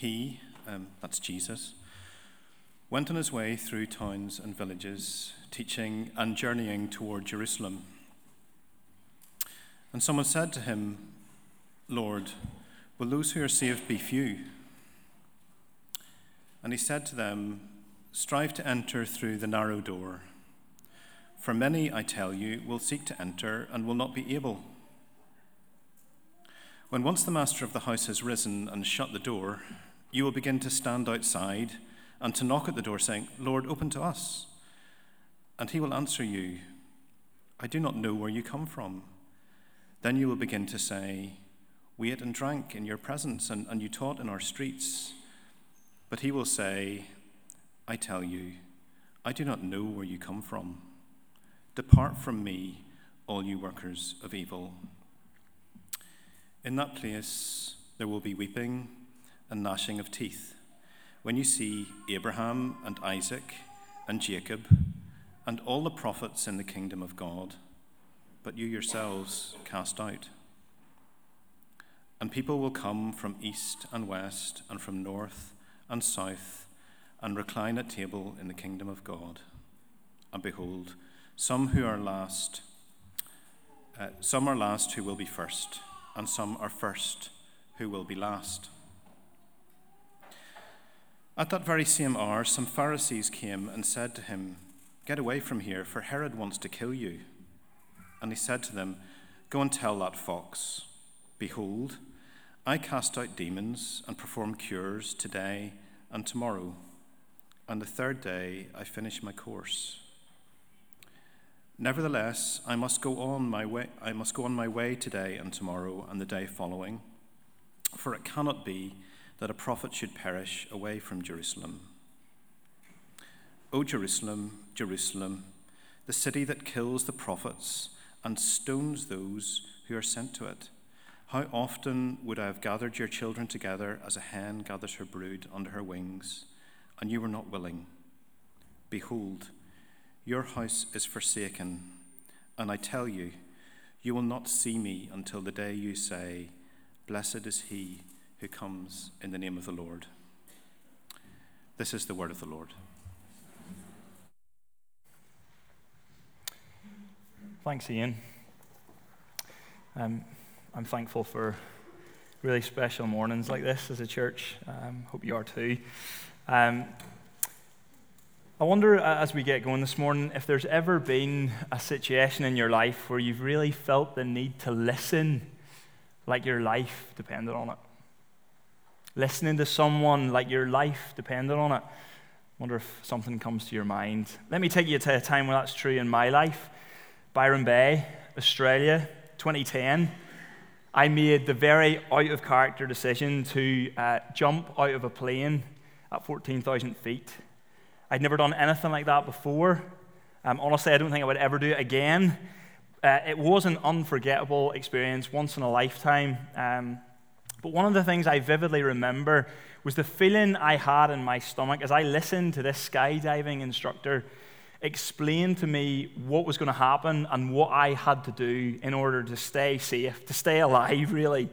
he, um, that's Jesus, went on his way through towns and villages, teaching and journeying toward Jerusalem. And someone said to him, Lord, will those who are saved be few? And he said to them, Strive to enter through the narrow door. For many, I tell you, will seek to enter and will not be able. When once the master of the house has risen and shut the door, you will begin to stand outside and to knock at the door, saying, Lord, open to us. And he will answer you, I do not know where you come from. Then you will begin to say, We ate and drank in your presence, and, and you taught in our streets. But he will say, I tell you, I do not know where you come from. Depart from me, all you workers of evil. In that place there will be weeping and gnashing of teeth when you see Abraham and Isaac and Jacob and all the prophets in the kingdom of God, but you yourselves cast out. And people will come from east and west and from north and south and recline at table in the kingdom of God. And behold, some who are last, uh, some are last who will be first, and some are first who will be last. At that very same hour, some Pharisees came and said to him, Get away from here, for Herod wants to kill you. And he said to them, Go and tell that fox, Behold, I cast out demons and perform cures today and tomorrow, and the third day I finish my course. Nevertheless, I must go on my way I must go on my way today and tomorrow and the day following, for it cannot be that a prophet should perish away from Jerusalem. O Jerusalem, Jerusalem, the city that kills the prophets and stones those who are sent to it. How often would I have gathered your children together as a hen gathers her brood under her wings, and you were not willing? Behold, your house is forsaken, and I tell you, you will not see me until the day you say, Blessed is he who comes in the name of the Lord. This is the word of the Lord. Thanks, Ian. Um, I'm thankful for really special mornings like this as a church. Um, hope you are too. Um, I wonder, as we get going this morning, if there's ever been a situation in your life where you've really felt the need to listen like your life depended on it listening to someone like your life depended on it. Wonder if something comes to your mind. Let me take you to a time when that's true in my life. Byron Bay, Australia, 2010. I made the very out of character decision to uh, jump out of a plane at 14,000 feet. I'd never done anything like that before. Um, honestly, I don't think I would ever do it again. Uh, it was an unforgettable experience, once in a lifetime. Um, but one of the things I vividly remember was the feeling I had in my stomach as I listened to this skydiving instructor explain to me what was going to happen and what I had to do in order to stay safe, to stay alive, really.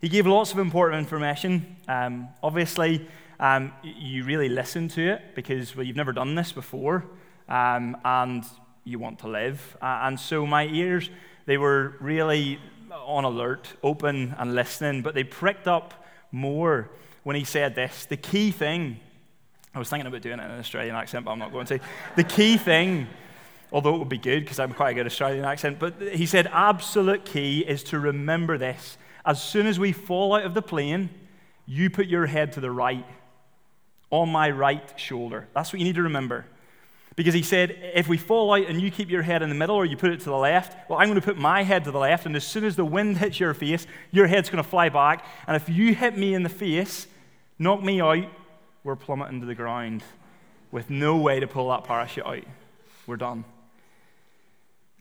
He gave lots of important information. Um, obviously, um, you really listen to it because well, you've never done this before um, and you want to live. Uh, and so my ears, they were really on alert, open and listening, but they pricked up more when he said this. The key thing, I was thinking about doing it in an Australian accent, but I'm not going to. The key thing, although it would be good because I'm quite a good Australian accent, but he said, absolute key is to remember this. As soon as we fall out of the plane, you put your head to the right, on my right shoulder. That's what you need to remember. Because he said, if we fall out and you keep your head in the middle or you put it to the left, well, I'm going to put my head to the left, and as soon as the wind hits your face, your head's going to fly back. And if you hit me in the face, knock me out, we're plummeting to the ground with no way to pull that parachute out. We're done.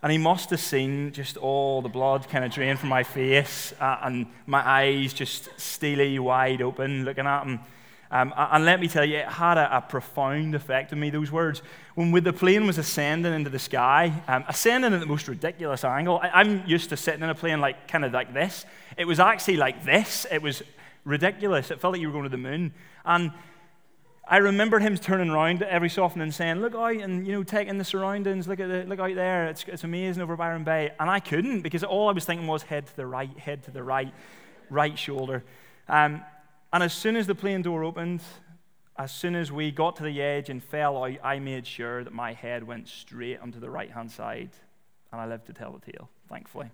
And he must have seen just all the blood kind of drain from my face uh, and my eyes just steely wide open looking at him. Um, and let me tell you, it had a, a, profound effect on me, those words. When the plane was ascending into the sky, um, ascending at the most ridiculous angle, I, I'm used to sitting in a plane like kind of like this. It was actually like this. It was ridiculous. It felt like you were going to the moon. And I remember him turning around every so often and saying, Look out and you know, taking the surroundings, look at the, look out there, it's, it's amazing over Byron Bay. And I couldn't because all I was thinking was head to the right, head to the right, right shoulder. Um, and as soon as the plane door opened, as soon as we got to the edge and fell out, I made sure that my head went straight onto the right hand side. And I lived to tell the tale, thankfully.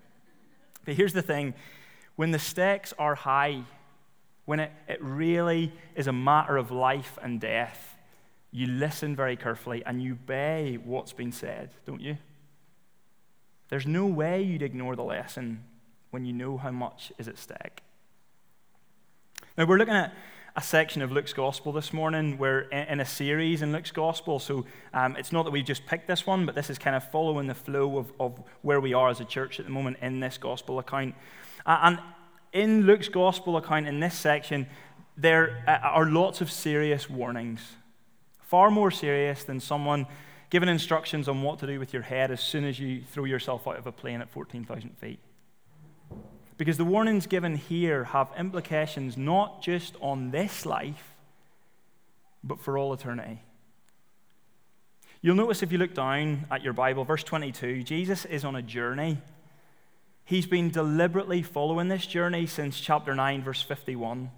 But here's the thing when the stakes are high, when it, it really is a matter of life and death, you listen very carefully and you obey what's been said, don't you? There's no way you'd ignore the lesson when you know how much is at stake. Now, we're looking at a section of Luke's Gospel this morning. We're in a series in Luke's Gospel, so um, it's not that we've just picked this one, but this is kind of following the flow of, of where we are as a church at the moment in this Gospel account. Uh, and in Luke's gospel account, in this section, there uh, are lots of serious warnings. Far more serious than someone giving instructions on what to do with your head as soon as you throw yourself out of a plane at 14,000 feet. Because the warnings given here have implications not just on this life, but for all eternity. You'll notice if you look down at your Bible, verse 22, Jesus is on a journey He's been deliberately following this journey since chapter 9, verse 51.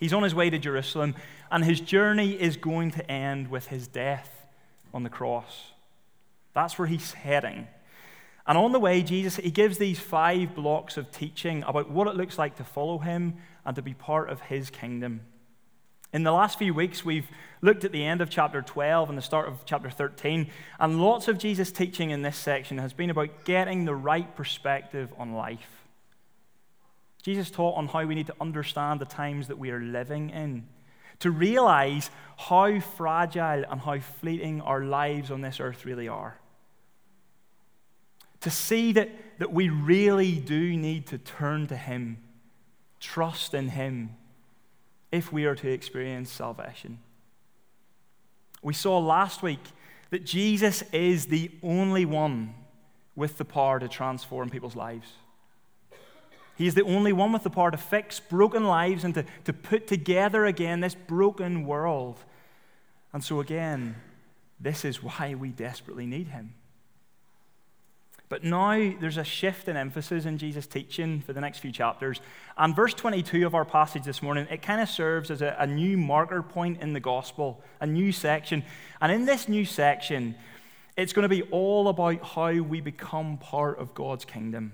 He's on his way to Jerusalem, and his journey is going to end with his death on the cross. That's where he's heading. And on the way, Jesus, he gives these five blocks of teaching about what it looks like to follow him and to be part of his kingdom. In the last few weeks, we've looked at the end of chapter 12 and the start of chapter 13, and lots of Jesus' teaching in this section has been about getting the right perspective on life. Jesus taught on how we need to understand the times that we are living in, to realize how fragile and how fleeting our lives on this earth really are. To see that, that we really do need to turn to Him, trust in Him, if we are to experience salvation. We saw last week that Jesus is the only one with the power to transform people's lives. He is the only one with the power to fix broken lives and to, to put together again this broken world. And so, again, this is why we desperately need him. But now there's a shift in emphasis in Jesus' teaching for the next few chapters. And verse 22 of our passage this morning, it kind of serves as a, a, new marker point in the gospel, a new section. And in this new section, it's going to be all about how we become part of God's kingdom.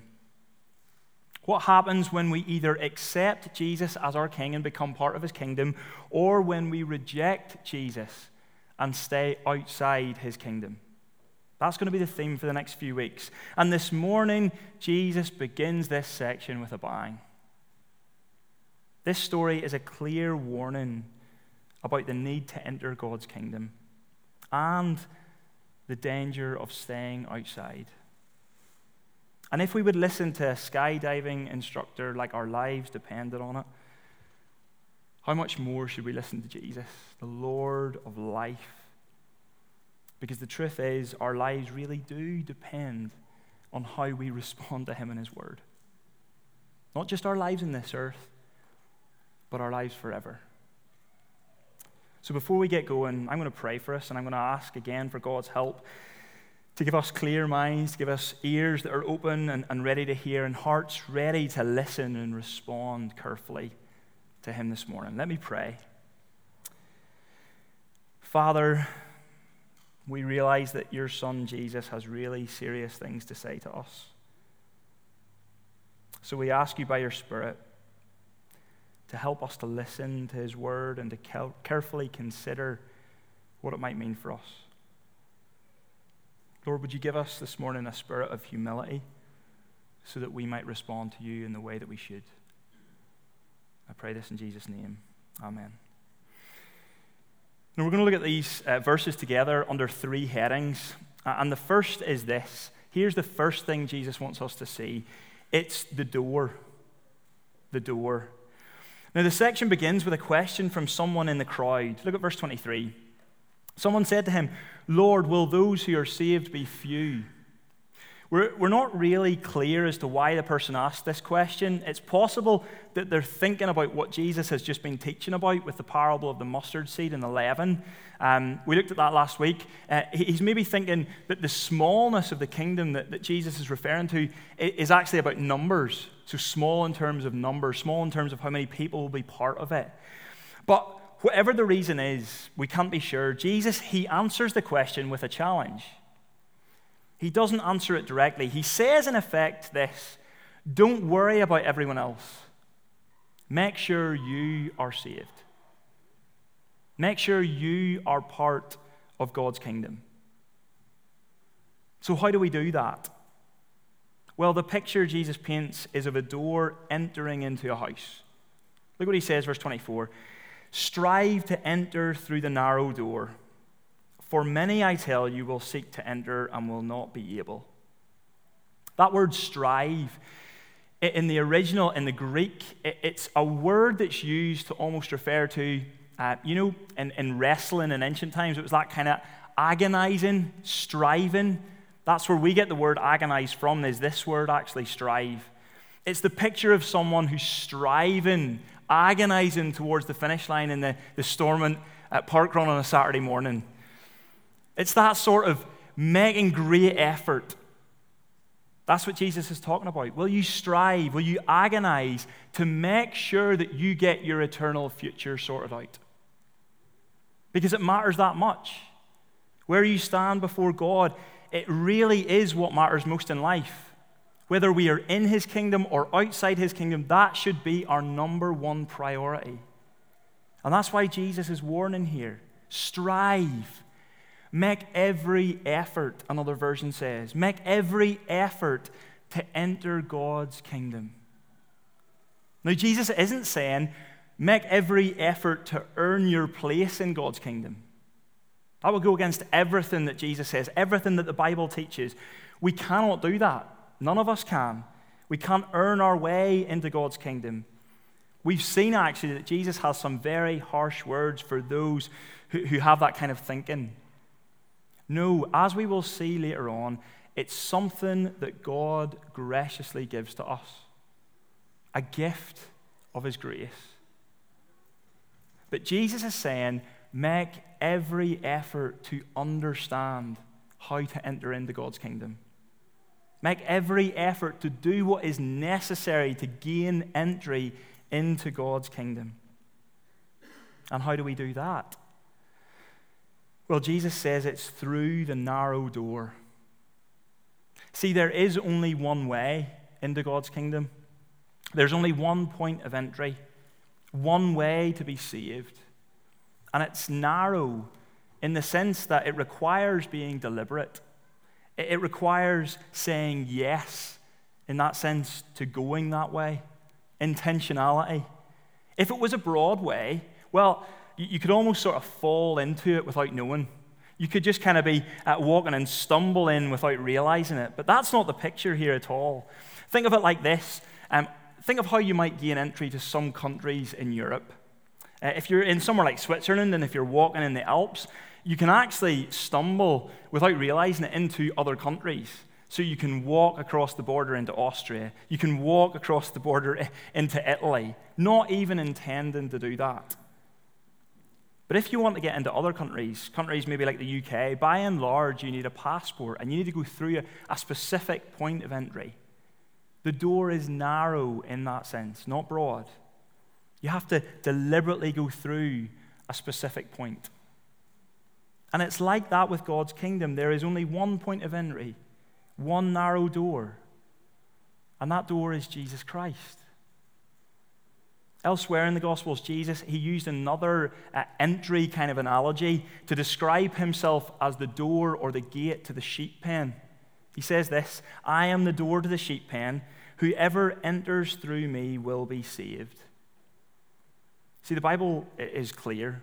What happens when we either accept Jesus as our king and become part of his kingdom, or when we reject Jesus and stay outside his kingdom? That's going to be the theme for the next few weeks. And this morning, Jesus begins this section with a bang. This story is a clear warning about the need to enter God's kingdom and the danger of staying outside. And if we would listen to a skydiving instructor like our lives depended on it, how much more should we listen to Jesus, the Lord of life? Because the truth is, our lives really do depend on how we respond to Him and His Word. Not just our lives in this earth, but our lives forever. So before we get going, I'm going to pray for us and I'm going to ask again for God's help to give us clear minds, to give us ears that are open and, and ready to hear, and hearts ready to listen and respond carefully to Him this morning. Let me pray. Father, we realize that your son Jesus has really serious things to say to us. So we ask you by your Spirit to help us to listen to his word and to carefully consider what it might mean for us. Lord, would you give us this morning a spirit of humility so that we might respond to you in the way that we should? I pray this in Jesus' name. Amen. Now, we're going to look at these uh, verses together under three headings. Uh, and the first is this. Here's the first thing Jesus wants us to see it's the door. The door. Now, the section begins with a question from someone in the crowd. Look at verse 23. Someone said to him, Lord, will those who are saved be few? We're, we're not really clear as to why the person asked this question. It's possible that they're thinking about what Jesus has just been teaching about with the parable of the mustard seed and the leaven. Um, we looked at that last week. Uh, he's maybe thinking that the smallness of the kingdom that, that Jesus is referring to is actually about numbers. So small in terms of numbers, small in terms of how many people will be part of it. But whatever the reason is, we can't be sure. Jesus, he answers the question with a challenge. He doesn't answer it directly. He says, in effect, this Don't worry about everyone else. Make sure you are saved. Make sure you are part of God's kingdom. So, how do we do that? Well, the picture Jesus paints is of a door entering into a house. Look what he says, verse 24 Strive to enter through the narrow door. For many, I tell you, will seek to enter and will not be able. That word strive, in the original, in the Greek, it's a word that's used to almost refer to, uh, you know, in, in wrestling in ancient times, it was that kind of agonizing, striving. That's where we get the word agonize from, There's this word actually, strive. It's the picture of someone who's striving, agonizing towards the finish line in the, the Stormont at Parkrun on a Saturday morning. It's that sort of making great effort. That's what Jesus is talking about. Will you strive? Will you agonize to make sure that you get your eternal future sorted out? Because it matters that much. Where you stand before God, it really is what matters most in life. Whether we are in His kingdom or outside His kingdom, that should be our number one priority. And that's why Jesus is warning here strive Make every effort, another version says. Make every effort to enter God's kingdom. Now, Jesus isn't saying, make every effort to earn your place in God's kingdom. That would go against everything that Jesus says, everything that the Bible teaches. We cannot do that. None of us can. We can't earn our way into God's kingdom. We've seen actually that Jesus has some very harsh words for those who, who have that kind of thinking. No, as we will see later on, it's something that God graciously gives to us a gift of His grace. But Jesus is saying, make every effort to understand how to enter into God's kingdom. Make every effort to do what is necessary to gain entry into God's kingdom. And how do we do that? Well, Jesus says it's through the narrow door. See, there is only one way into God's kingdom. There's only one point of entry, one way to be saved. And it's narrow in the sense that it requires being deliberate. It requires saying yes, in that sense, to going that way, intentionality. If it was a broad way, well, you could almost sort of fall into it without knowing. You could just kind of be walking and stumble in without realizing it. But that's not the picture here at all. Think of it like this um, think of how you might gain entry to some countries in Europe. Uh, if you're in somewhere like Switzerland and if you're walking in the Alps, you can actually stumble without realizing it into other countries. So you can walk across the border into Austria. You can walk across the border into Italy, not even intending to do that. But if you want to get into other countries, countries maybe like the UK, by and large, you need a passport and you need to go through a, a specific point of entry. The door is narrow in that sense, not broad. You have to deliberately go through a specific point. And it's like that with God's kingdom. There is only one point of entry, one narrow door. And that door is Jesus Christ. Elsewhere in the Gospels, Jesus, he used another uh, entry kind of analogy to describe himself as the door or the gate to the sheep pen. He says this I am the door to the sheep pen. Whoever enters through me will be saved. See, the Bible is clear.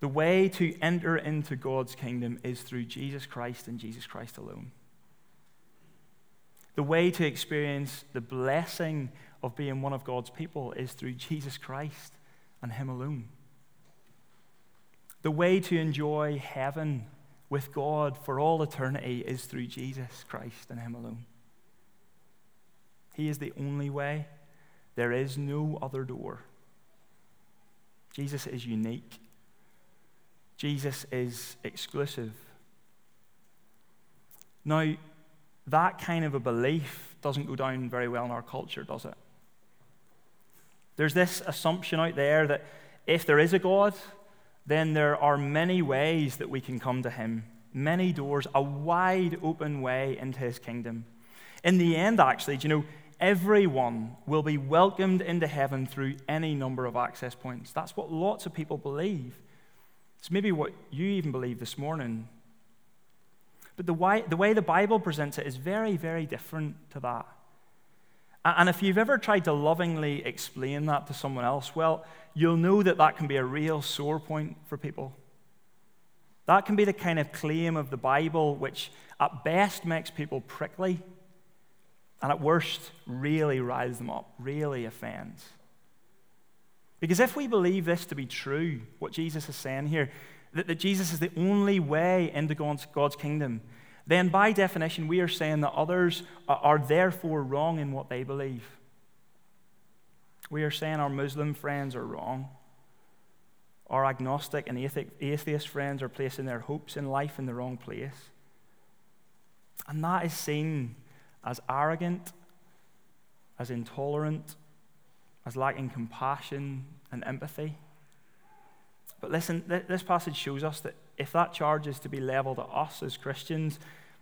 The way to enter into God's kingdom is through Jesus Christ and Jesus Christ alone. The way to experience the blessing of being one of God's people is through Jesus Christ and Him alone. The way to enjoy heaven with God for all eternity is through Jesus Christ and Him alone. He is the only way. There is no other door. Jesus is unique. Jesus is exclusive. Now, that kind of a belief doesn't go down very well in our culture, does it? There's this assumption out there that if there is a God, then there are many ways that we can come to Him, many doors, a wide open way into His kingdom. In the end, actually, do you know, everyone will be welcomed into heaven through any number of access points. That's what lots of people believe. It's maybe what you even believe this morning. But the way, the way the Bible presents it is very, very different to that. And if you've ever tried to lovingly explain that to someone else, well, you'll know that that can be a real sore point for people. That can be the kind of claim of the Bible which, at best, makes people prickly, and at worst, really riles them up, really offends. Because if we believe this to be true, what Jesus is saying here, that, that Jesus is the only way into God's, God's kingdom, then by definition, we are saying that others are, therefore wrong in what they believe. We are saying our Muslim friends are wrong. Our agnostic and atheist friends are placing their hopes in life in the wrong place. And that is seen as arrogant, as intolerant, as lacking compassion and empathy. But listen, this passage shows us that if that charge is to be leveled at us as Christians,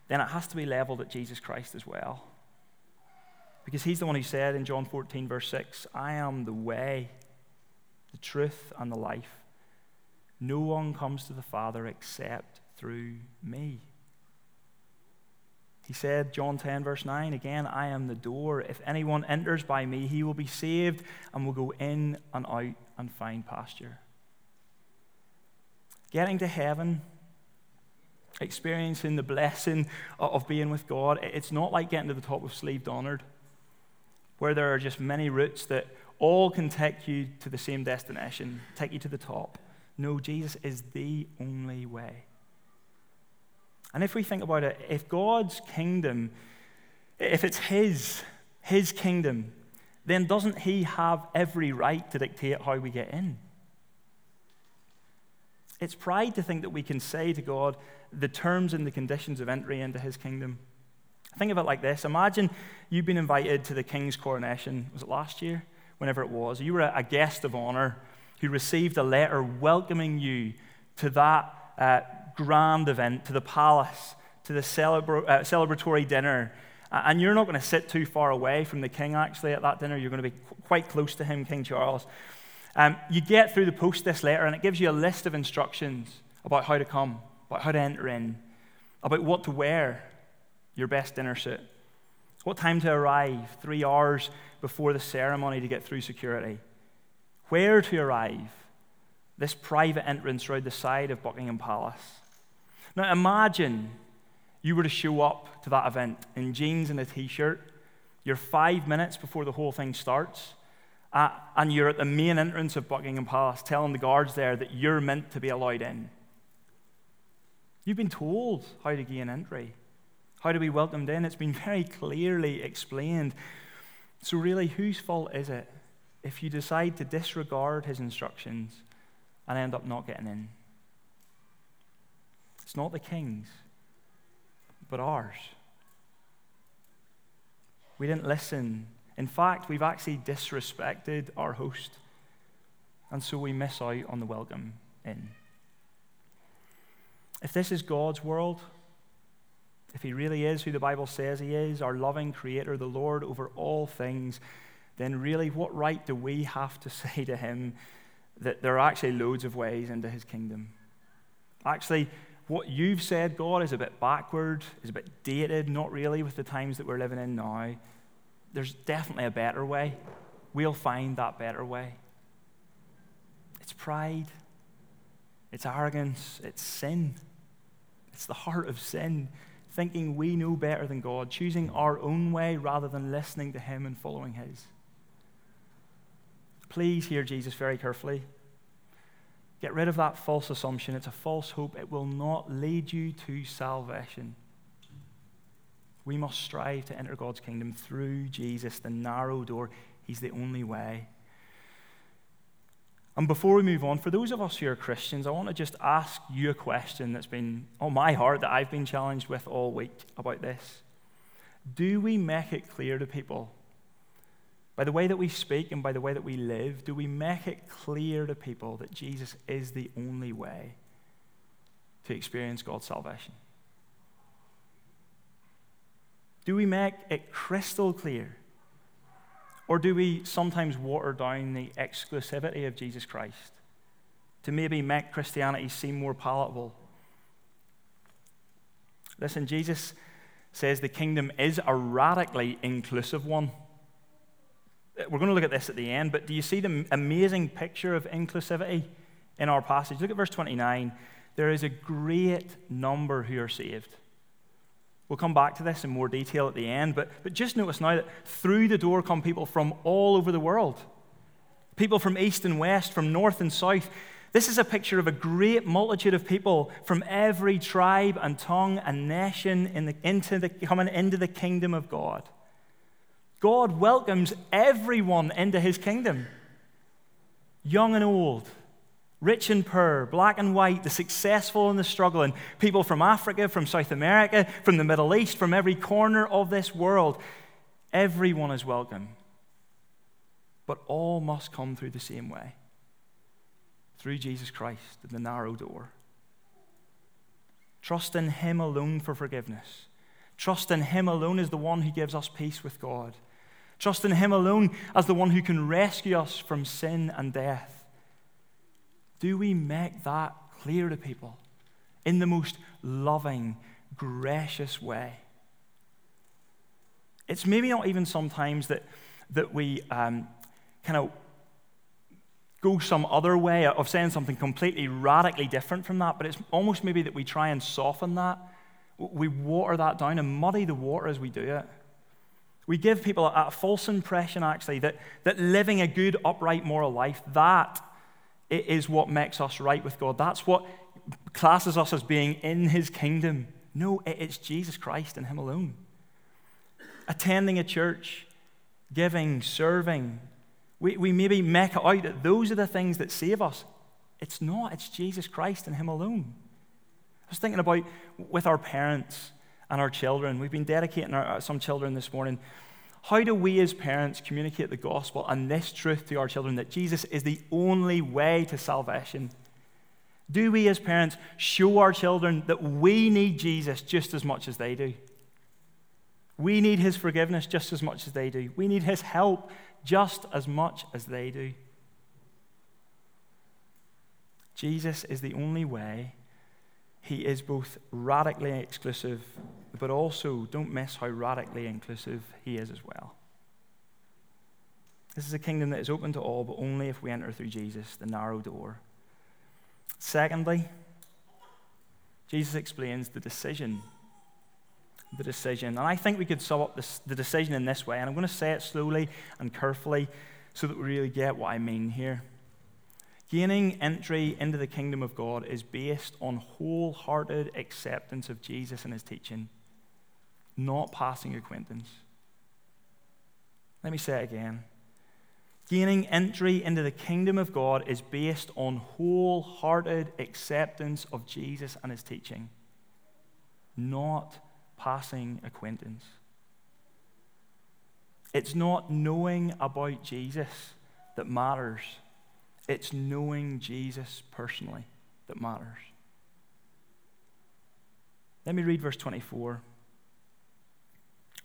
then it has to be leveled at Jesus Christ as well. Because he's the one who said in John 14, verse 6, I am the way, the truth, and the life. No one comes to the Father except through me. He said, John 10, verse 9, again, I am the door. If anyone enters by me, he will be saved and will go in and out and find pasture. Getting to heaven experiencing the blessing of being with God, it's not like getting to the top of Slieve Donard, where there are just many routes that all can take you to the same destination, take you to the top. No, Jesus is the only way. And if we think about it, if God's kingdom, if it's His, His kingdom, then doesn't He have every right to dictate how we get in? It's pride to think that we can say to God the terms and the conditions of entry into his kingdom. Think of it like this Imagine you've been invited to the king's coronation. Was it last year? Whenever it was. You were a guest of honor who received a letter welcoming you to that uh, grand event, to the palace, to the celebra- uh, celebratory dinner. And you're not going to sit too far away from the king, actually, at that dinner. You're going to be quite close to him, King Charles. Um, you get through the post this letter, and it gives you a list of instructions about how to come, about how to enter in, about what to wear, your best dinner suit, what time to arrive, three hours before the ceremony to get through security, where to arrive, this private entrance round the side of Buckingham Palace. Now imagine you were to show up to that event in jeans and a t shirt. You're five minutes before the whole thing starts and you're at the main entrance of Buckingham Palace telling the guards there that you're meant to be allowed in. You've been told how to gain entry, how to be welcomed in. It's been very clearly explained. So, really, whose fault is it if you decide to disregard his instructions and end up not getting in? It's not the king's, but ours. We didn't listen in fact, we've actually disrespected our host, and so we miss out on the welcome in. If this is God's world, if He really is who the Bible says He is, our loving Creator, the Lord over all things, then really, what right do we have to say to Him that there are actually loads of ways into His kingdom? Actually, what you've said, God, is a bit backward, is a bit dated, not really with the times that we're living in now there's definitely a better way. We'll find that better way. It's pride, it's arrogance, it's sin. It's the heart of sin, thinking we know better than God, choosing our own way rather than listening to Him and following His. Please hear Jesus very carefully. Get rid of that false assumption. It's a false hope. It will not lead you to salvation. We must strive to enter God's kingdom through Jesus, the narrow door. He's the only way. And before we move on, for those of us who are Christians, I want to just ask you a question that's been on my heart that I've been challenged with all week about this. Do we make it clear to people, by the way that we speak and by the way that we live, do we make it clear to people that Jesus is the only way to experience God's salvation? Do we make it crystal clear or do we sometimes water down the exclusivity of Jesus Christ to maybe make Christianity seem more palatable? Listen, Jesus says the kingdom is a radically inclusive one. We're going to look at this at the end, but do you see the amazing picture of inclusivity in our passage? Look at verse 29. There is a great number who are saved. We'll come back to this in more detail at the end, but, but just notice now that through the door come people from all over the world people from east and west, from north and south. This is a picture of a great multitude of people from every tribe and tongue and nation in the, into the, coming into the kingdom of God. God welcomes everyone into his kingdom, young and old, Rich and poor, black and white, the successful and the struggling, people from Africa, from South America, from the Middle East, from every corner of this world. Everyone is welcome. But all must come through the same way through Jesus Christ in the narrow door. Trust in Him alone for forgiveness. Trust in Him alone as the one who gives us peace with God. Trust in Him alone as the one who can rescue us from sin and death. Do we make that clear to people in the most loving, gracious way? It's maybe not even sometimes that, that we um, kind of go some other way of saying something completely radically different from that, but it's almost maybe that we try and soften that. We water that down and muddy the water as we do it. We give people a, a false impression, actually, that, that living a good, upright, moral life, that it is what makes us right with God. That's what classes us as being in his kingdom. No, it's Jesus Christ and him alone. Attending a church, giving, serving, we, we maybe make it out that those are the things that save us. It's not, it's Jesus Christ and him alone. I was thinking about with our parents and our children. We've been dedicating our, uh, some children this morning how do we as parents communicate the gospel and this truth to our children that Jesus is the only way to salvation? Do we as parents show our children that we need Jesus just as much as they do? We need his forgiveness just as much as they do. We need his help just as much as they do. Jesus is the only way. He is both radically exclusive but also don't miss how radically inclusive he is as well. This is a kingdom that is open to all, but only if we enter through Jesus, the narrow door. Secondly, Jesus explains the decision. The decision. And I think we could sum up this, the decision in this way, and I'm going to say it slowly and carefully so that we really get what I mean here. Gaining entry into the kingdom of God is based on wholehearted acceptance of Jesus and his teaching not passing acquaintance. Let me say it again. Gaining entry into the kingdom of God is based on wholehearted acceptance of Jesus and his teaching, not passing acquaintance. It's not knowing about Jesus that matters, it's knowing Jesus personally that matters. Let me read verse 24.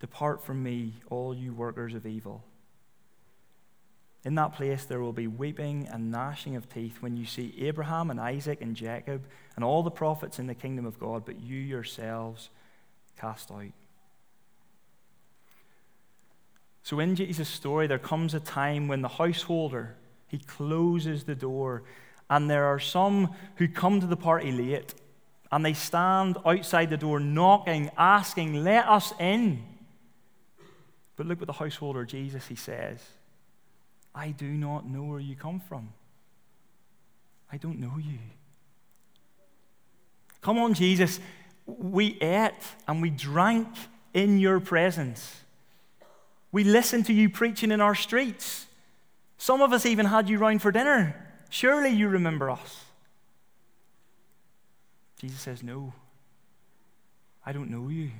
Depart from me, all you workers of evil. In that place there will be weeping and gnashing of teeth when you see Abraham and Isaac and Jacob and all the prophets in the kingdom of God, but you yourselves cast out. So in Jesus' story, there comes a time when the householder he closes the door, and there are some who come to the party late, and they stand outside the door knocking, asking, "Let us in." But look what the householder Jesus he says. I do not know where you come from. I don't know you. Come on, Jesus. We ate and we drank in your presence. We listened to you preaching in our streets. Some of us even had you round for dinner. Surely you remember us. Jesus says, No, I don't know you.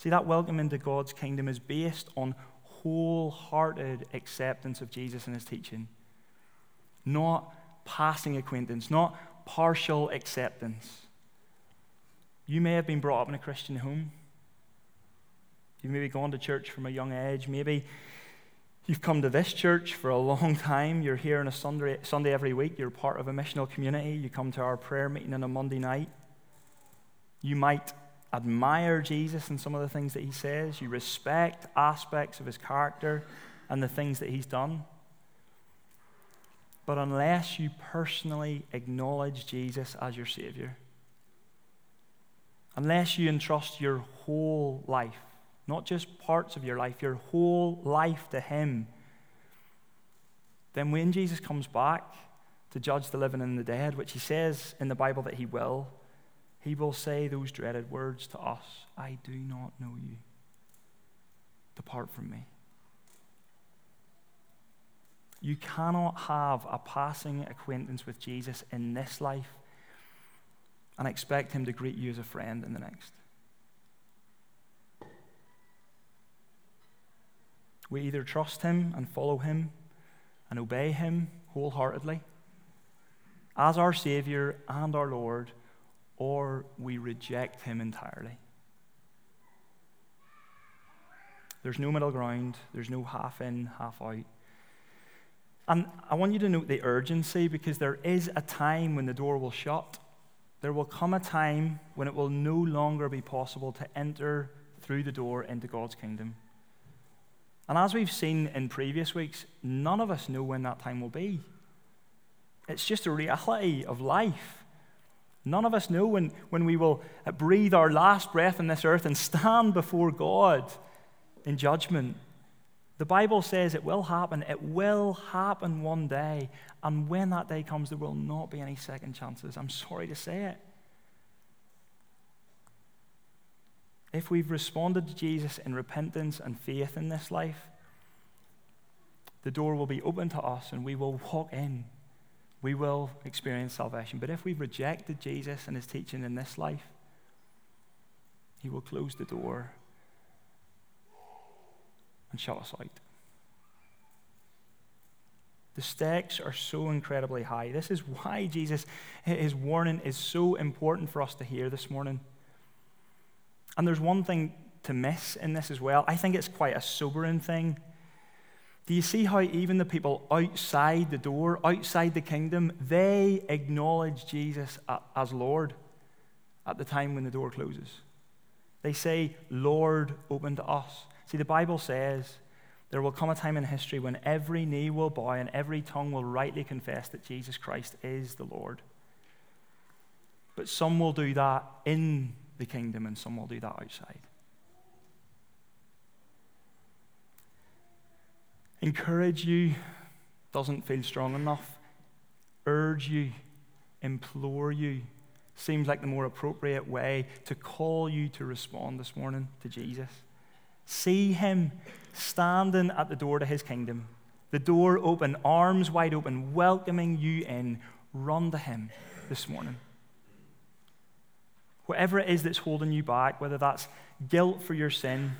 See, that welcome into God's kingdom is based on wholehearted acceptance of Jesus and his teaching, not passing acquaintance, not partial acceptance. You may have been brought up in a Christian home. You've maybe gone to church from a young age. Maybe you've come to this church for a long time. You're here on a Sunday, Sunday every week. You're part of a missional community. You come to our prayer meeting on a Monday night. You might admire Jesus and some of the things that he says. You respect aspects of his character and the things that he's done. But unless you personally acknowledge Jesus as your Savior, unless you entrust your whole life not just parts of your life, your whole life to Him, then when Jesus comes back to judge the living and the dead, which He says in the Bible that He will, He will say those dreaded words to us I do not know you. Depart from me. You cannot have a passing acquaintance with Jesus in this life and expect him to greet you as a friend in the next. We either trust Him and follow Him and obey Him wholeheartedly as our Savior and our Lord, or we reject Him entirely. There's no middle ground, there's no half in, half out. And I want you to note the urgency because there is a time when the door will shut. There will come a time when it will no longer be possible to enter through the door into God's kingdom. And as we've seen in previous weeks, none of us know when that time will be. It's just a reality of life. None of us know when, when we will uh, breathe our last breath on this earth and stand before God in judgment. The Bible says it will happen. It will happen one day. And when that day comes, there will not be any second chances. I'm sorry to say it. if we've responded to Jesus in repentance and faith in this life, the door will be open to us and we will walk in. We will experience salvation. But if we've rejected Jesus and his teaching in this life, he will close the door and shut us out. The stakes are so incredibly high. This is why Jesus, his warning is so important for us to hear this morning. And there's one thing to miss in this as well. I think it's quite a sobering thing. Do you see how even the people outside the door, outside the kingdom, they acknowledge Jesus as Lord at the time when the door closes? They say, Lord, open to us. See, the Bible says there will come a time in history when every knee will bow and every tongue will rightly confess that Jesus Christ is the Lord. But some will do that in the kingdom, and some will do that outside. Encourage you doesn't feel strong enough. Urge you, implore you seems like the more appropriate way to call you to respond this morning to Jesus. See him standing at the door to his kingdom, the door open, arms wide open, welcoming you in. Run to him this morning. Whatever it is that's holding you back, whether that's guilt for your sin,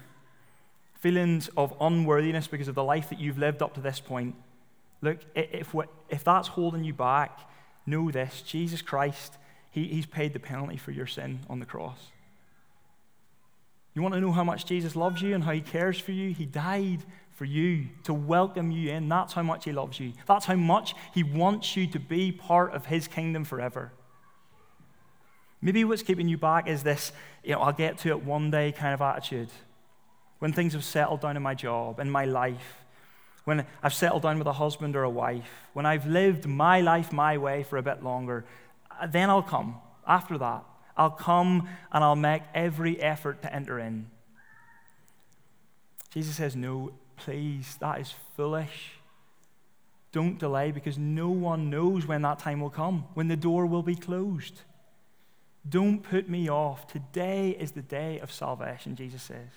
feelings of unworthiness because of the life that you've lived up to this point, look, if, if that's holding you back, know this Jesus Christ, he, He's paid the penalty for your sin on the cross. You want to know how much Jesus loves you and how He cares for you? He died for you, to welcome you in. That's how much He loves you. That's how much He wants you to be part of His kingdom forever. Maybe what's keeping you back is this, you know, I'll get to it one day kind of attitude. When things have settled down in my job, in my life, when I've settled down with a husband or a wife, when I've lived my life my way for a bit longer, uh, then I'll come. After that, I'll come and I'll make every effort to enter in. Jesus says, No, please, that is foolish. Don't delay because no one knows when that time will come, when the door will be closed. Don't put me off. Today is the day of salvation, Jesus says.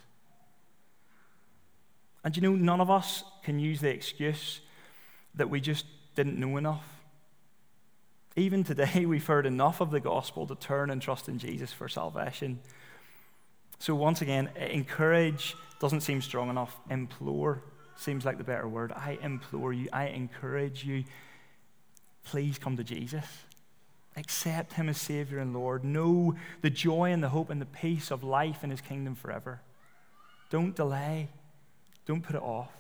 And you know, none of us can use the excuse that we just didn't know enough. Even today, we've heard enough of the gospel to turn and trust in Jesus for salvation. So, once again, eh, encourage doesn't seem strong enough. Implore seems like the better word. I implore you, I encourage you, please come to Jesus. Accept him as Savior and Lord. Know the joy and the hope and the peace of life in his kingdom forever. Don't delay, don't put it off.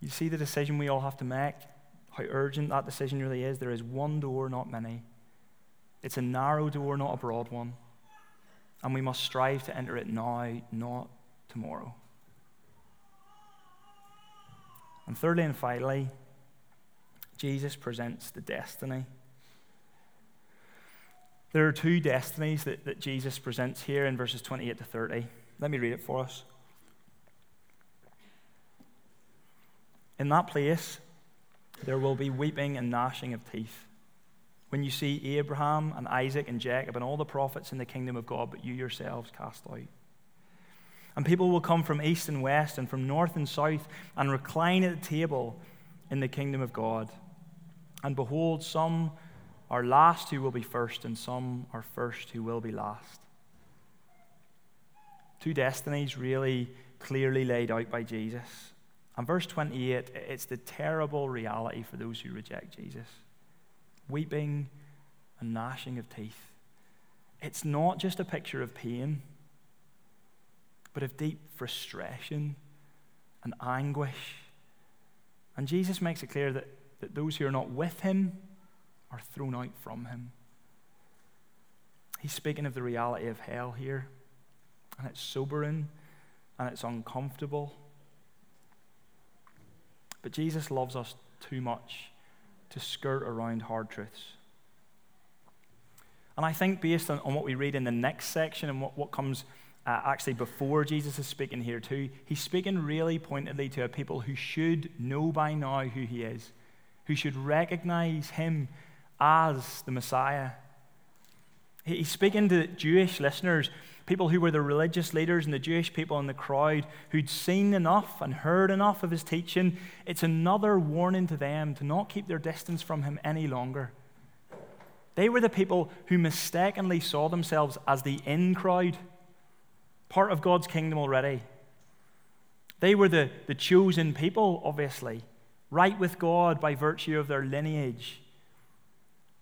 You see the decision we all have to make, how urgent that decision really is. There is one door, not many. It's a narrow door, not a broad one and we must strive to enter it now, not tomorrow. And thirdly and finally, Jesus presents the destiny. There are two destinies that, that Jesus presents here in verses 28 to 30. Let me read it for us. In that place, there will be weeping and gnashing of teeth when you see Abraham and Isaac and Jacob and all the prophets in the kingdom of God, but you yourselves cast out. And people will come from east and west and from north and south and recline at the table in the kingdom of God. And behold, some are last who will be first, and some are first who will be last. Two destinies really clearly laid out by Jesus. And verse 28, it's the terrible reality for those who reject Jesus weeping and gnashing of teeth. It's not just a picture of pain, but of deep frustration and anguish. And Jesus makes it clear that, that those who are not with him are thrown out from him. He's speaking of the reality of hell here, and it's sobering and it's uncomfortable. But Jesus loves us too much to skirt around hard truths. And I think, based on, on what we read in the next section and what, what comes uh, actually before Jesus is speaking here, too, he's speaking really pointedly to a people who should know by now who he is, who should recognize him as the Messiah. He's speaking to Jewish listeners people who were the religious leaders and the Jewish people in the crowd who'd seen enough and heard enough of his teaching, it's another warning to them to not keep their distance from him any longer. They were the people who mistakenly saw themselves as the in crowd, part of God's kingdom already. They were the, the chosen people, obviously, right with God by virtue of their lineage.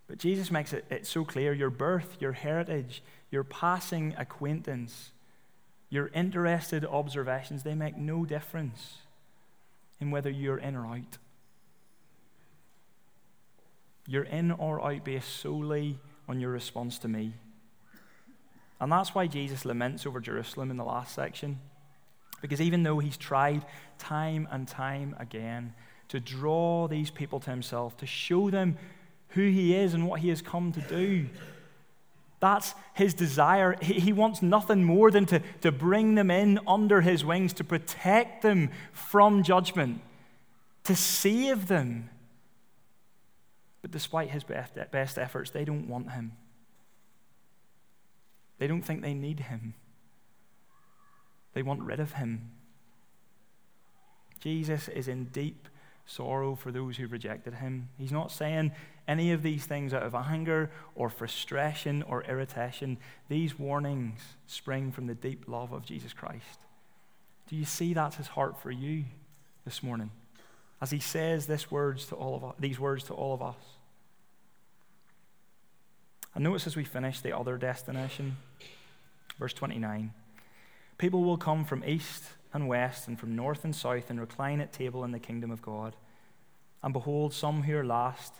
But Jesus makes it, it so clear your birth, your heritage, your passing acquaintance, your interested observations, they make no difference in whether you're in or out. You're in or out based solely on your response to me. And that's why Jesus laments over Jerusalem in the last section. Because even though he's tried time and time again to draw these people to himself, to show them who he is and what he has come to do, that's his desire. He wants nothing more than to, to bring them in under his wings, to protect them from judgment, to save them. But despite his best efforts, they don't want him. They don't think they need him. They want rid of him. Jesus is in deep sorrow for those who rejected him. He's not saying any of these things out of anger or frustration or irritation. These warnings spring from the deep love of Jesus Christ. Do you see that's his heart for you this morning? As he says this words to all of us, these words to all of us. And notice as we finish the other destination, verse 29. People will come from east and west, and from north and south, and recline at table in the kingdom of God. And behold, some who are last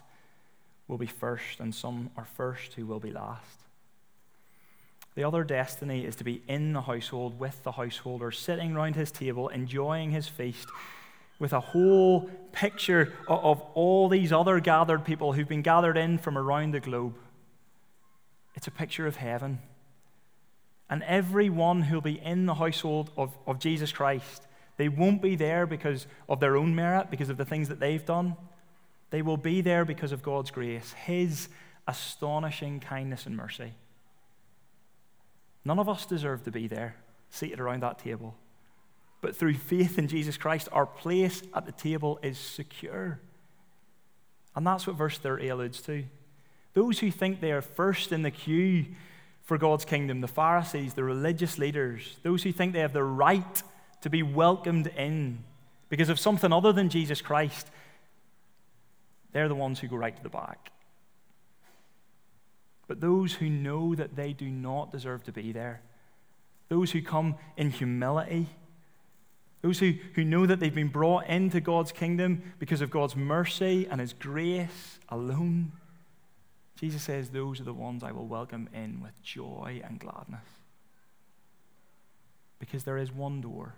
will be first, and some are first who will be last. The other destiny is to be in the household with the householder, sitting round his table, enjoying his feast, with a whole picture of all these other gathered people who've been gathered in from around the globe. It's a picture of heaven. And everyone who'll be in the household of, of Jesus Christ, they won't be there because of their own merit, because of the things that they've done. They will be there because of God's grace, His astonishing kindness and mercy. None of us deserve to be there, seated around that table. But through faith in Jesus Christ, our place at the table is secure. And that's what verse 30 alludes to. Those who think they are first in the queue for God's kingdom, the Pharisees, the religious leaders, those who think they have the right to be welcomed in because of something other than Jesus Christ, they're the ones who go right to the back. But those who know that they do not deserve to be there, those who come in humility, those who, who know that they've been brought into God's kingdom because of God's mercy and His grace alone, Jesus says, Those are the ones I will welcome in with joy and gladness. Because there is one door,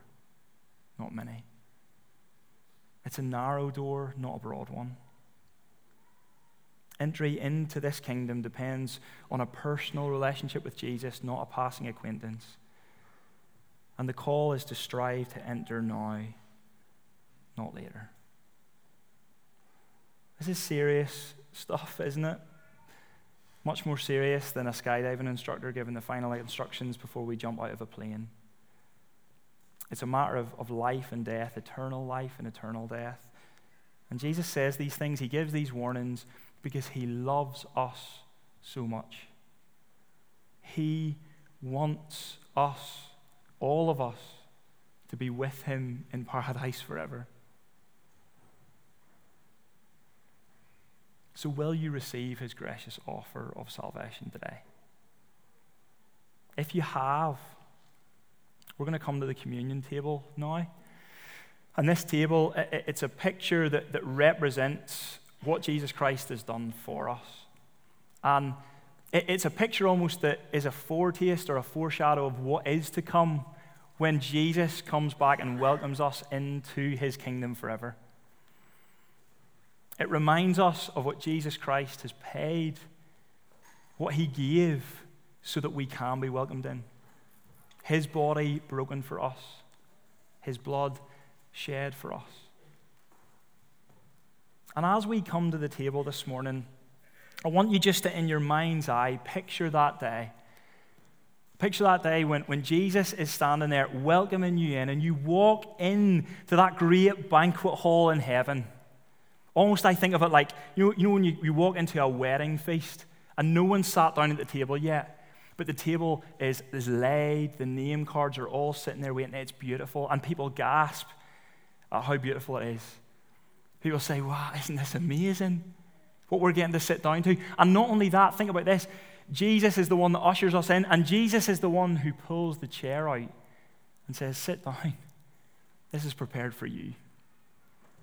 not many. It's a narrow door, not a broad one. Entry into this kingdom depends on a personal relationship with Jesus, not a passing acquaintance. And the call is to strive to enter now, not later. This is serious stuff, isn't it? Much more serious than a skydiving instructor giving the final instructions before we jump out of a plane. It's a matter of, of life and death, eternal life and eternal death. And Jesus says these things, he gives these warnings because he loves us so much. He wants us, all of us, to be with him in paradise forever. So, will you receive his gracious offer of salvation today? If you have, we're going to come to the communion table now. And this table, it's a picture that, that represents what Jesus Christ has done for us. And it's a picture almost that is a foretaste or a foreshadow of what is to come when Jesus comes back and welcomes us into his kingdom forever. It reminds us of what Jesus Christ has paid, what he gave so that we can be welcomed in. His body broken for us, his blood shed for us. And as we come to the table this morning, I want you just to, in your mind's eye, picture that day. Picture that day when, when Jesus is standing there welcoming you in, and you walk in to that great banquet hall in heaven. Almost, I think of it like you know, you know when you, you walk into a wedding feast and no one sat down at the table yet, but the table is, is laid, the name cards are all sitting there waiting, it's beautiful, and people gasp at how beautiful it is. People say, wow, isn't this amazing? What we're getting to sit down to. And not only that, think about this Jesus is the one that ushers us in, and Jesus is the one who pulls the chair out and says, Sit down. This is prepared for you.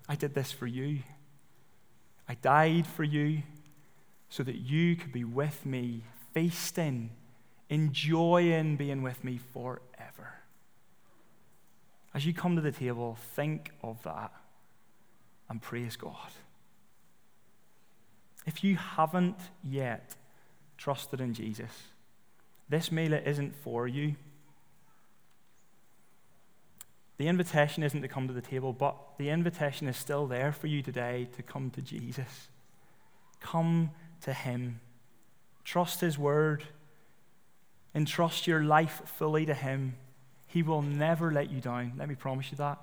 I did this for you. I died for you so that you could be with me, feasting, enjoying being with me forever. As you come to the table, think of that and praise God. If you haven't yet trusted in Jesus, this meal isn't for you. The invitation isn't to come to the table, but the invitation is still there for you today to come to Jesus. Come to Him. Trust His word. Entrust your life fully to Him. He will never let you down. Let me promise you that.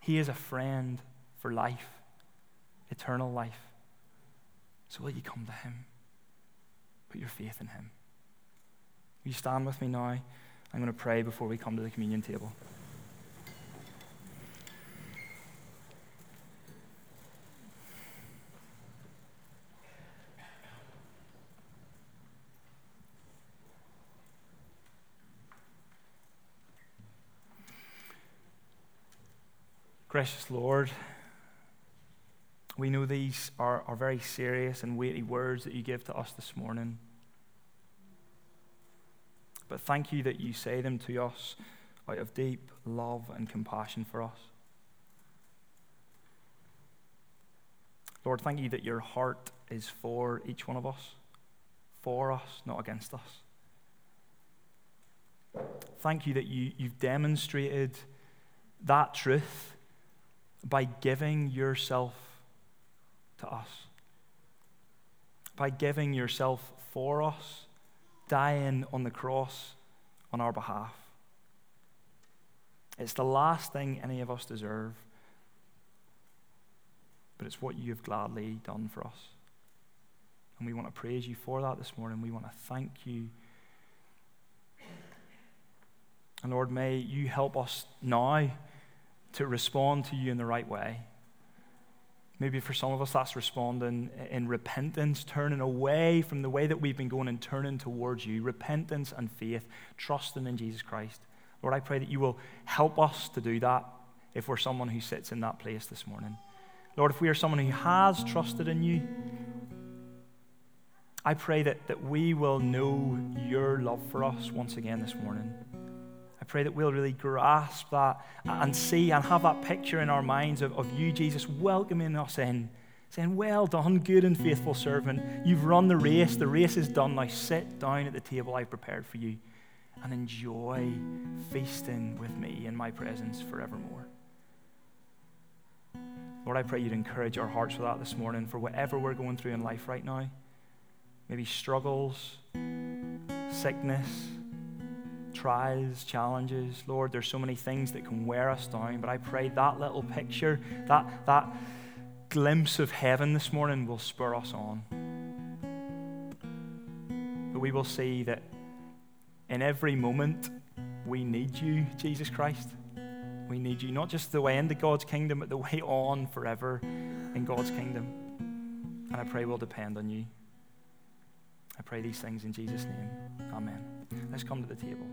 He is a friend for life, eternal life. So will you come to Him? Put your faith in Him. Will you stand with me now? I'm going to pray before we come to the communion table. Precious Lord, we know these are, are very serious and weighty words that you give to us this morning. But thank you that you say them to us out of deep love and compassion for us. Lord, thank you that your heart is for each one of us, for us, not against us. Thank you that you, you've demonstrated that truth by giving yourself to us, by giving yourself for us, dying on the cross on our behalf. It's the last thing any of us deserve, but it's what you have gladly done for us. And we want to praise you for that this morning. We want to thank you. And Lord, may you help us now to respond to you in the right way. Maybe for some of us, that's responding in repentance, turning away from the way that we've been going and turning towards you. Repentance and faith, trusting in Jesus Christ. Lord, I pray that you will help us to do that if we're someone who sits in that place this morning. Lord, if we are someone who has trusted in you, I pray that, that we will know your love for us once again this morning pray that we'll really grasp that and see and have that picture in our minds of, of you, Jesus, welcoming us in, saying, Well done, good and faithful servant. You've run the race, the race is done. Now sit down at the table I've prepared for you and enjoy feasting with me in my presence forevermore. Lord, I pray you'd encourage our hearts with that this morning for whatever we're going through in life right now. Maybe struggles, sickness, trials, challenges. Lord, there's so many things that can wear us down, but I pray that little picture, that, that glimpse of heaven this morning will spur us on. But we will see that in every moment, we need you, Jesus Christ. We need you, not just the way into God's kingdom, but the way on forever in God's kingdom. And I pray we'll depend on you. I pray these things in Jesus' name. Amen. Let's come to the table.